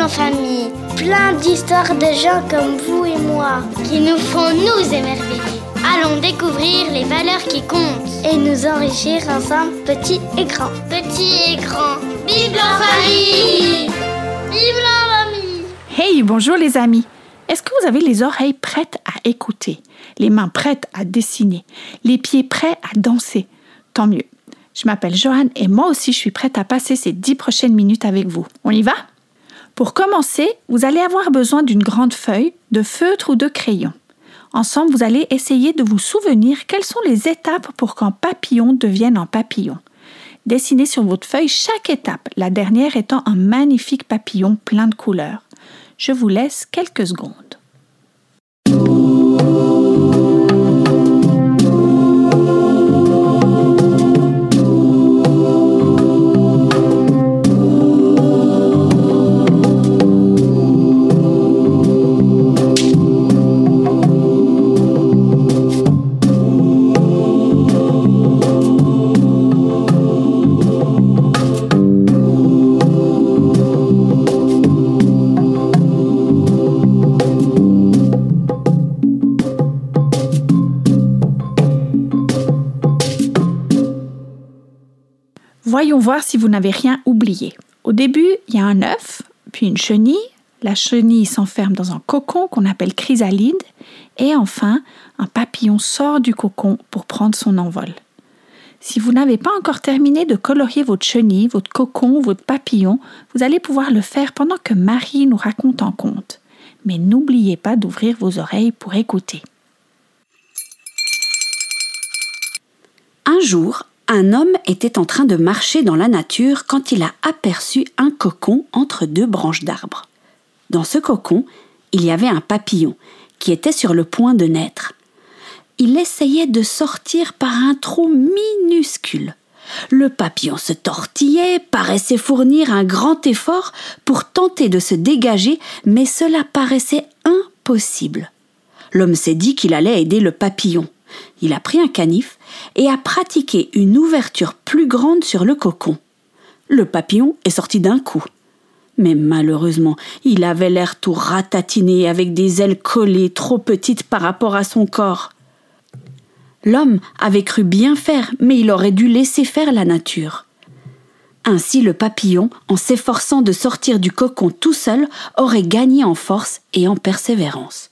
En famille. Plein d'histoires de gens comme vous et moi qui nous font nous émerveiller. Allons découvrir les valeurs qui comptent et nous enrichir ensemble, petits et grands. Petits et grands. Bible en famille Bible en famille Hey, bonjour les amis. Est-ce que vous avez les oreilles prêtes à écouter, les mains prêtes à dessiner, les pieds prêts à danser? Tant mieux. Je m'appelle Joanne et moi aussi je suis prête à passer ces dix prochaines minutes avec vous. On y va? Pour commencer, vous allez avoir besoin d'une grande feuille, de feutre ou de crayon. Ensemble, vous allez essayer de vous souvenir quelles sont les étapes pour qu'un papillon devienne un papillon. Dessinez sur votre feuille chaque étape, la dernière étant un magnifique papillon plein de couleurs. Je vous laisse quelques secondes. Voyons voir si vous n'avez rien oublié. Au début, il y a un œuf, puis une chenille. La chenille s'enferme dans un cocon qu'on appelle chrysalide. Et enfin, un papillon sort du cocon pour prendre son envol. Si vous n'avez pas encore terminé de colorier votre chenille, votre cocon, votre papillon, vous allez pouvoir le faire pendant que Marie nous raconte un conte. Mais n'oubliez pas d'ouvrir vos oreilles pour écouter. Un jour, un homme était en train de marcher dans la nature quand il a aperçu un cocon entre deux branches d'arbres. Dans ce cocon, il y avait un papillon qui était sur le point de naître. Il essayait de sortir par un trou minuscule. Le papillon se tortillait, paraissait fournir un grand effort pour tenter de se dégager, mais cela paraissait impossible. L'homme s'est dit qu'il allait aider le papillon. Il a pris un canif et a pratiqué une ouverture plus grande sur le cocon. Le papillon est sorti d'un coup. Mais malheureusement, il avait l'air tout ratatiné avec des ailes collées trop petites par rapport à son corps. L'homme avait cru bien faire, mais il aurait dû laisser faire la nature. Ainsi le papillon, en s'efforçant de sortir du cocon tout seul, aurait gagné en force et en persévérance.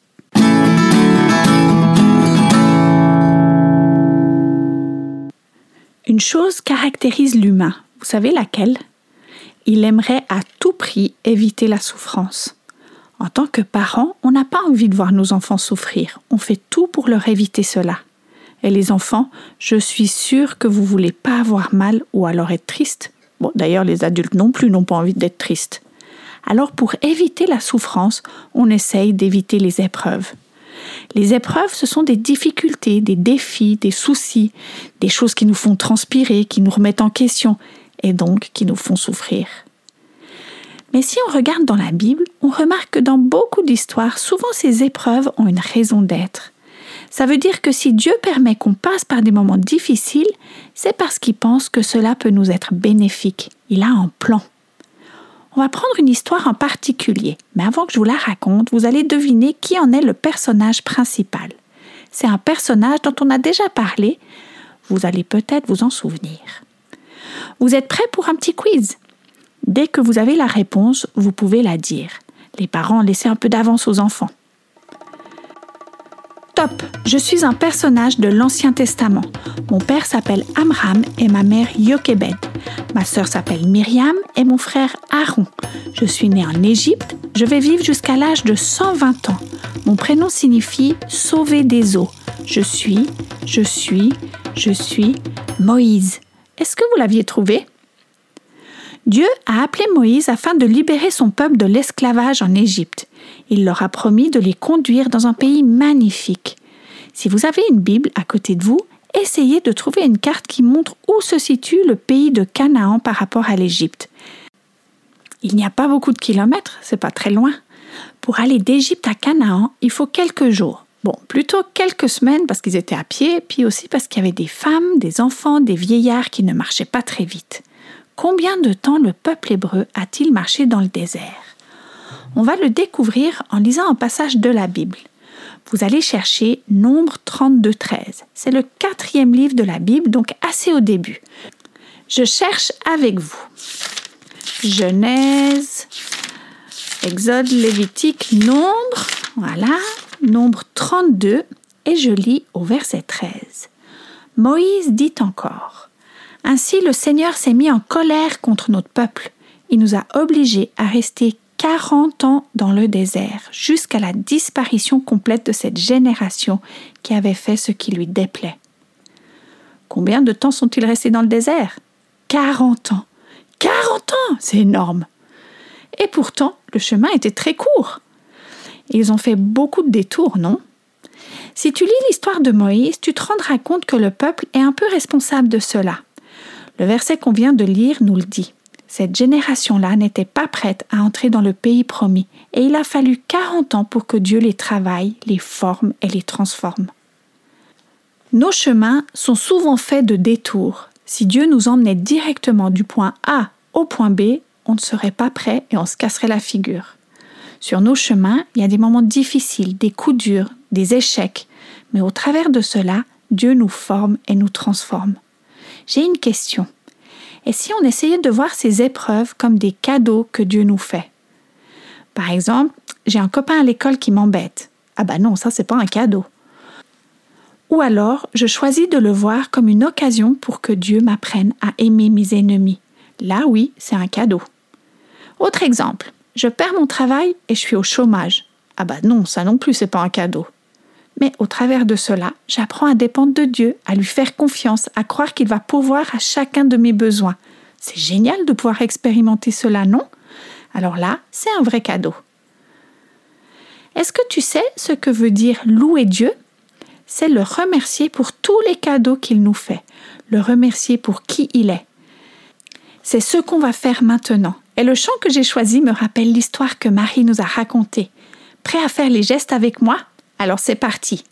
Une chose caractérise l'humain. Vous savez laquelle? Il aimerait à tout prix éviter la souffrance. En tant que parent, on n'a pas envie de voir nos enfants souffrir. On fait tout pour leur éviter cela. Et les enfants, je suis sûre que vous voulez pas avoir mal ou alors être triste. Bon, d'ailleurs, les adultes non plus n'ont pas envie d'être tristes. Alors, pour éviter la souffrance, on essaye d'éviter les épreuves. Les épreuves, ce sont des difficultés, des défis, des soucis, des choses qui nous font transpirer, qui nous remettent en question et donc qui nous font souffrir. Mais si on regarde dans la Bible, on remarque que dans beaucoup d'histoires, souvent ces épreuves ont une raison d'être. Ça veut dire que si Dieu permet qu'on passe par des moments difficiles, c'est parce qu'il pense que cela peut nous être bénéfique. Il a un plan. On va prendre une histoire en particulier, mais avant que je vous la raconte, vous allez deviner qui en est le personnage principal. C'est un personnage dont on a déjà parlé, vous allez peut-être vous en souvenir. Vous êtes prêts pour un petit quiz? Dès que vous avez la réponse, vous pouvez la dire. Les parents, laissez un peu d'avance aux enfants. Je suis un personnage de l'Ancien Testament. Mon père s'appelle Amram et ma mère Yochebed. Ma sœur s'appelle Myriam et mon frère Aaron. Je suis né en Égypte. Je vais vivre jusqu'à l'âge de 120 ans. Mon prénom signifie sauver des eaux. Je suis, je suis, je suis Moïse. Est-ce que vous l'aviez trouvé? Dieu a appelé Moïse afin de libérer son peuple de l'esclavage en Égypte. Il leur a promis de les conduire dans un pays magnifique. Si vous avez une Bible à côté de vous, essayez de trouver une carte qui montre où se situe le pays de Canaan par rapport à l'Égypte. Il n'y a pas beaucoup de kilomètres, c'est pas très loin. Pour aller d'Égypte à Canaan, il faut quelques jours. Bon, plutôt quelques semaines parce qu'ils étaient à pied, puis aussi parce qu'il y avait des femmes, des enfants, des vieillards qui ne marchaient pas très vite. Combien de temps le peuple hébreu a-t-il marché dans le désert? On va le découvrir en lisant un passage de la Bible. Vous allez chercher Nombre 32, 13. C'est le quatrième livre de la Bible, donc assez au début. Je cherche avec vous. Genèse, Exode, Lévitique, Nombre, voilà, Nombre 32, et je lis au verset 13. Moïse dit encore Ainsi le Seigneur s'est mis en colère contre notre peuple. Il nous a obligés à rester 40 ans dans le désert, jusqu'à la disparition complète de cette génération qui avait fait ce qui lui déplaît. Combien de temps sont-ils restés dans le désert? 40 ans. 40 ans C'est énorme. Et pourtant, le chemin était très court. Ils ont fait beaucoup de détours, non? Si tu lis l'histoire de Moïse, tu te rendras compte que le peuple est un peu responsable de cela. Le verset qu'on vient de lire nous le dit. Cette génération-là n'était pas prête à entrer dans le pays promis, et il a fallu 40 ans pour que Dieu les travaille, les forme et les transforme. Nos chemins sont souvent faits de détours. Si Dieu nous emmenait directement du point A au point B, on ne serait pas prêt et on se casserait la figure. Sur nos chemins, il y a des moments difficiles, des coups durs, des échecs, mais au travers de cela, Dieu nous forme et nous transforme. J'ai une question. Et si on essayait de voir ces épreuves comme des cadeaux que Dieu nous fait? Par exemple, j'ai un copain à l'école qui m'embête. Ah bah non, ça c'est pas un cadeau. Ou alors, je choisis de le voir comme une occasion pour que Dieu m'apprenne à aimer mes ennemis. Là oui, c'est un cadeau. Autre exemple, je perds mon travail et je suis au chômage. Ah bah non, ça non plus c'est pas un cadeau. Mais au travers de cela, j'apprends à dépendre de Dieu, à lui faire confiance, à croire qu'il va pourvoir à chacun de mes besoins. C'est génial de pouvoir expérimenter cela, non? Alors là, c'est un vrai cadeau. Est-ce que tu sais ce que veut dire louer Dieu? C'est le remercier pour tous les cadeaux qu'il nous fait, le remercier pour qui il est. C'est ce qu'on va faire maintenant. Et le chant que j'ai choisi me rappelle l'histoire que Marie nous a racontée. Prêt à faire les gestes avec moi? Alors c'est parti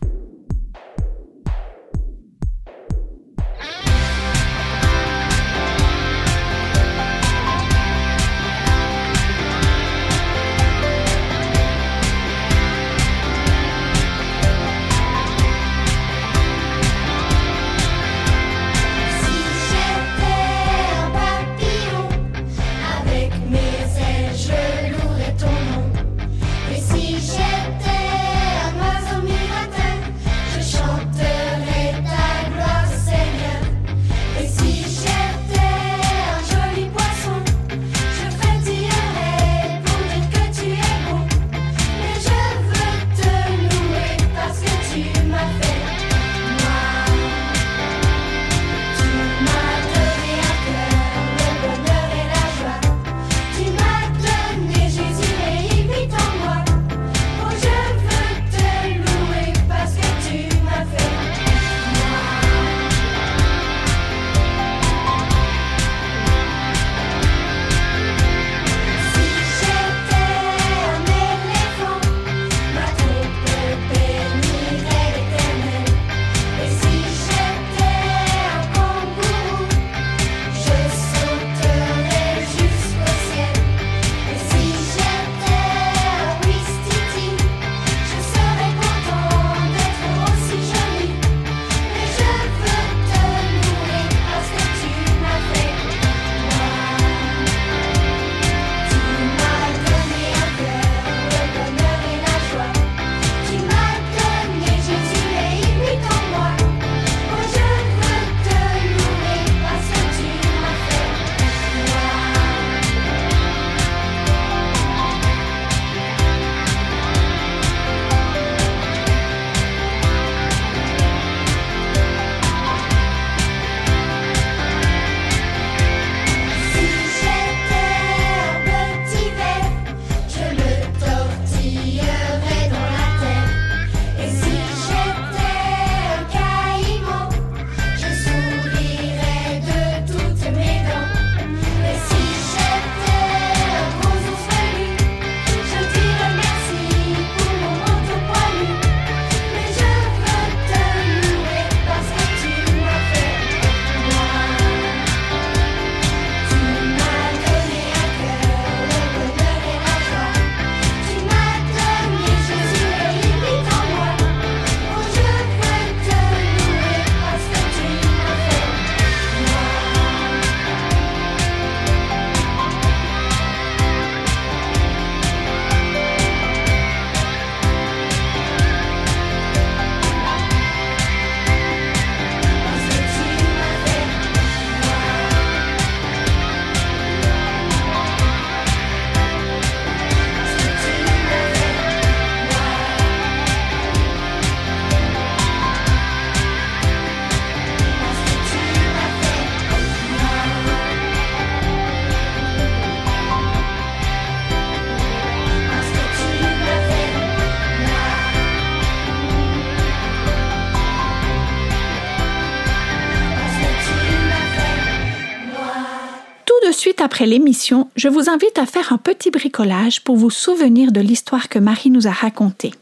de suite après l'émission, je vous invite à faire un petit bricolage pour vous souvenir de l'histoire que Marie nous a racontée.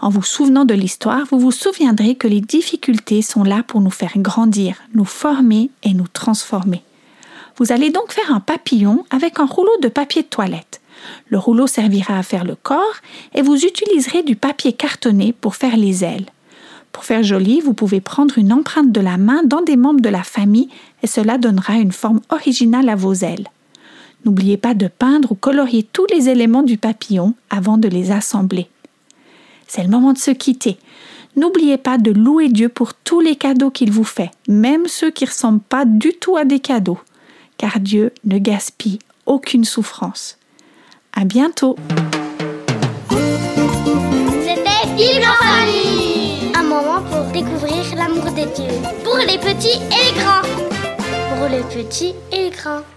En vous souvenant de l'histoire, vous vous souviendrez que les difficultés sont là pour nous faire grandir, nous former et nous transformer. Vous allez donc faire un papillon avec un rouleau de papier de toilette. Le rouleau servira à faire le corps et vous utiliserez du papier cartonné pour faire les ailes. Pour faire joli, vous pouvez prendre une empreinte de la main dans des membres de la famille et cela donnera une forme originale à vos ailes. N'oubliez pas de peindre ou colorier tous les éléments du papillon avant de les assembler. C'est le moment de se quitter. N'oubliez pas de louer Dieu pour tous les cadeaux qu'il vous fait, même ceux qui ne ressemblent pas du tout à des cadeaux, car Dieu ne gaspille aucune souffrance. À bientôt! Découvrir l'amour des dieux. Pour les petits et les grands. Pour les petits et les grands.